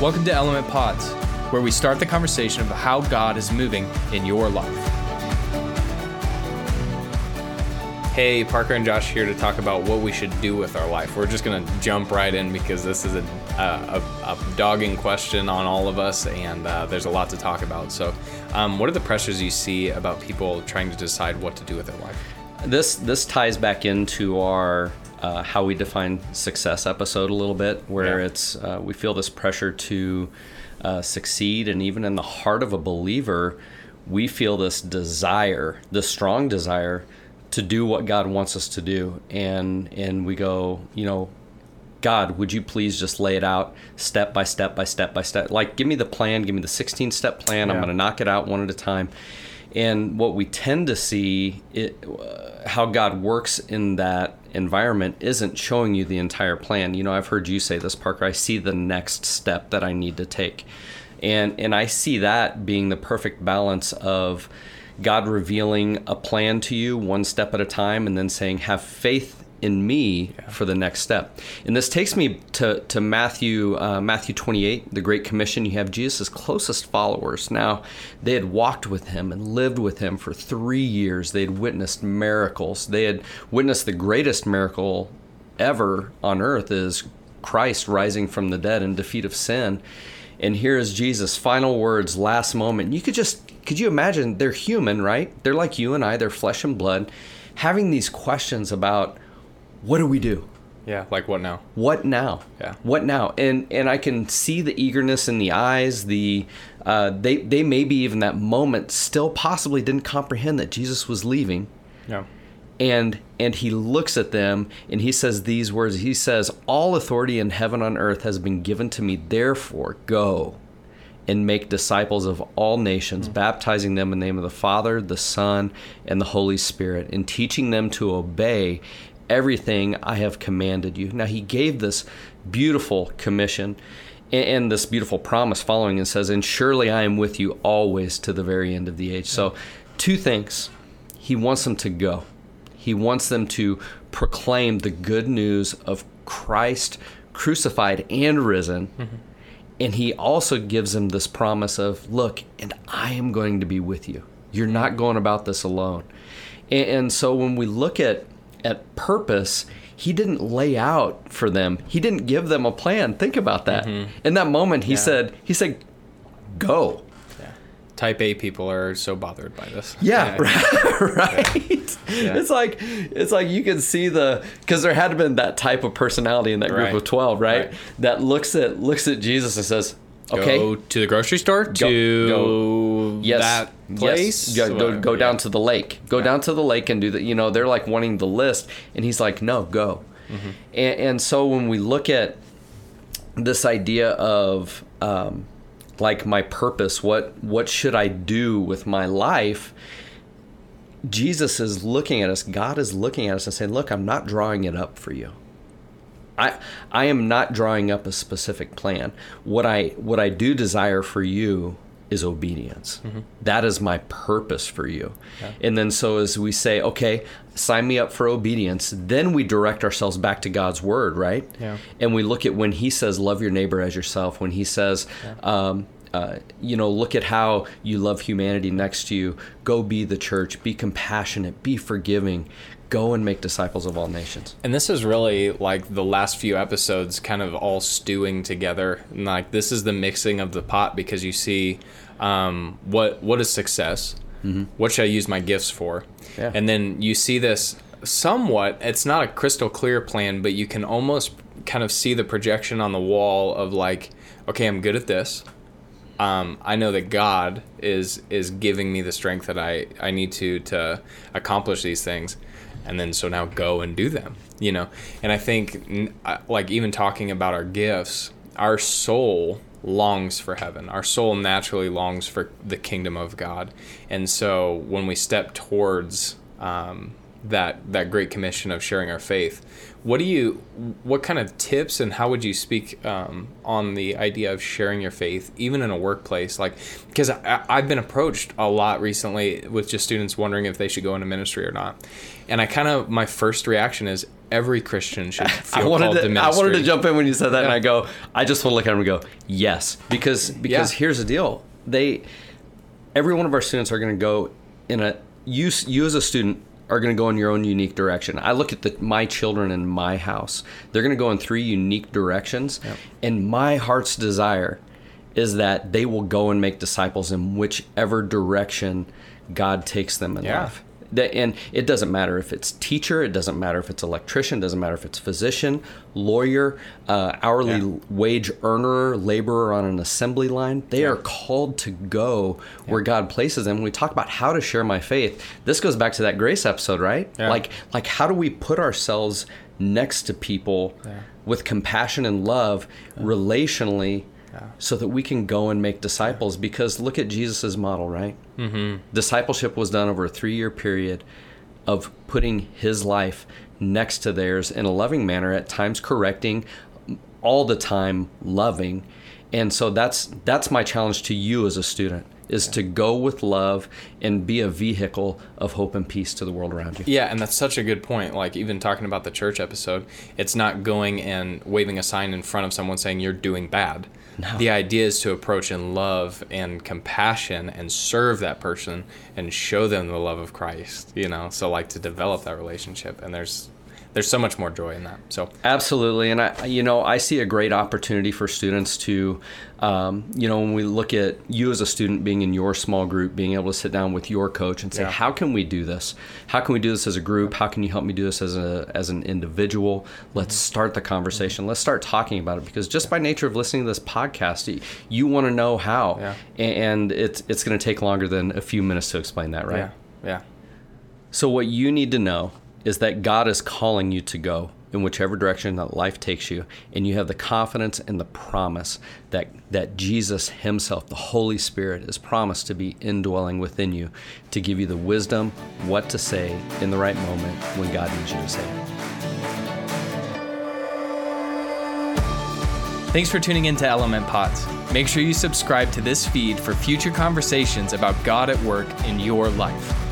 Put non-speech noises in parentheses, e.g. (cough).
Welcome to Element Pods, where we start the conversation about how God is moving in your life. Hey, Parker and Josh here to talk about what we should do with our life. We're just going to jump right in because this is a, a, a, dogging question on all of us, and uh, there's a lot to talk about. So, um, what are the pressures you see about people trying to decide what to do with their life? This this ties back into our uh, how we define success episode a little bit, where yeah. it's uh, we feel this pressure to uh, succeed, and even in the heart of a believer, we feel this desire, this strong desire to do what God wants us to do, and and we go, you know, God, would you please just lay it out step by step by step by step? Like, give me the plan, give me the 16 step plan. Yeah. I'm going to knock it out one at a time. And what we tend to see, it, uh, how God works in that environment isn't showing you the entire plan. You know, I've heard you say this, Parker. I see the next step that I need to take, and and I see that being the perfect balance of God revealing a plan to you one step at a time, and then saying, "Have faith in me yeah. for the next step. And this takes me to, to Matthew uh, Matthew 28, the Great Commission. You have Jesus' closest followers. Now, they had walked with him and lived with him for three years. They had witnessed miracles. They had witnessed the greatest miracle ever on earth is Christ rising from the dead in defeat of sin. And here is Jesus' final words, last moment. You could just could you imagine? They're human, right? They're like you and I. They're flesh and blood, having these questions about what do we do? Yeah, like what now? What now? Yeah. What now? And and I can see the eagerness in the eyes. The uh, they they maybe even that moment still possibly didn't comprehend that Jesus was leaving. Yeah. And and he looks at them and he says these words. He says, "All authority in heaven on earth has been given to me. Therefore, go." and make disciples of all nations, mm-hmm. baptizing them in the name of the Father, the Son, and the Holy Spirit, and teaching them to obey everything I have commanded you. Now, he gave this beautiful commission and this beautiful promise following and says, And surely I am with you always to the very end of the age. So, two things. He wants them to go, he wants them to proclaim the good news of Christ crucified and risen. Mm-hmm. And he also gives them this promise of, Look, and I am going to be with you. You're not going about this alone. And, and so, when we look at at purpose, he didn't lay out for them. He didn't give them a plan. Think about that. Mm-hmm. In that moment, he yeah. said, he said, go. Yeah. Type A people are so bothered by this. Yeah, (laughs) right. Yeah. It's like it's like you can see the because there had been that type of personality in that group right. of twelve, right? right? That looks at looks at Jesus and says, Okay. Go to the grocery store. Go, to go, yes, that place. Yes. Go, go, go down to the lake. Go yeah. down to the lake and do that. You know, they're like wanting the list, and he's like, no, go. Mm-hmm. And, and, so when we look at this idea of um, like my purpose, what what should I do with my life? Jesus is looking at us. God is looking at us and saying, "Look, I'm not drawing it up for you." I I am not drawing up a specific plan. What I what I do desire for you is obedience. Mm-hmm. That is my purpose for you. Yeah. And then so as we say, okay, sign me up for obedience, then we direct ourselves back to God's word, right? Yeah. And we look at when He says, "Love your neighbor as yourself." When He says. Yeah. Um, uh, you know, look at how you love humanity next to you. Go be the church. Be compassionate. Be forgiving go and make disciples of all nations. And this is really like the last few episodes kind of all stewing together. And like this is the mixing of the pot because you see um, what what is success? Mm-hmm. What should I use my gifts for? Yeah. And then you see this somewhat it's not a crystal clear plan, but you can almost kind of see the projection on the wall of like, okay, I'm good at this. Um, I know that God is is giving me the strength that I, I need to to accomplish these things. And then so now go and do them you know? And i think like even talking about our gifts our soul longs for heaven. Our soul naturally longs for the kingdom of god. And so when we step towards um, that that great commission of sharing our faith. What do you what kind of tips and how would you speak um, on the idea of sharing your faith even in a workplace? Like because I, i've been approached a lot recently with just students wondering if they should go into ministry or not. And i kind of my first reaction is every Christian should (laughs) feel I wanted called to, to I wanted to jump in when you said that, and I go, I just want to look at him and go, yes, because because Yeah. here's the deal, they, every one of our students are going to go in a you you as a student are going to go in your own unique direction. I look at the my children in my house; they're going to go in three unique directions, and my heart's desire is that they will go and make disciples in whichever direction God takes them in Yeah. life. That- and it doesn't matter if it's teacher, it doesn't matter if it's electrician, it doesn't matter if it's physician, lawyer, uh, hourly Yeah. wage earner, laborer on an assembly line. They are called to go where God places them. When we talk about how to share my faith, this goes back to that grace episode, right? Yeah. Like, like how do we put ourselves next to people with compassion and love relationally? So that we can go and make disciples, because look at Jesus' model, right? Mm-hmm. Discipleship was done over a three-year period of putting his life next to theirs in a loving manner, at times correcting, all the time loving. And so that's that's my challenge to you as a student is to go with love and be a vehicle of hope and peace to the world around you. Yeah, and that's such a good point. Like even talking about the church episode, it's not going and waving a sign in front of someone saying you're doing bad. The idea is to approach in love and compassion and serve that person and show them the love of Christ, you know. So like to develop that relationship and there's there's so much more joy in that. So Absolutely, and I, you know, I see a great opportunity for students to, um, you know, when we look at you as a student being in your small group, being able to sit down with your coach and say, Yeah. how can we do this? How can we do this as a group? How can you help me do this as a as an individual? Let's start the conversation. Let's start talking about it because just by nature of listening to this podcast, you want to know how, Yeah. and it's it's going to take longer than a few minutes to explain that, right? yeah. Yeah. So, what you need to know is that God is calling you to go in whichever direction that life takes you, and you have the confidence and the promise that, that Jesus Himself, the Holy Spirit, is promised to be indwelling within you to give you the wisdom, what to say in the right moment when God needs you to say it. Thanks for tuning in to Element Pods. Make sure you subscribe to this feed for future conversations about God at work in your life.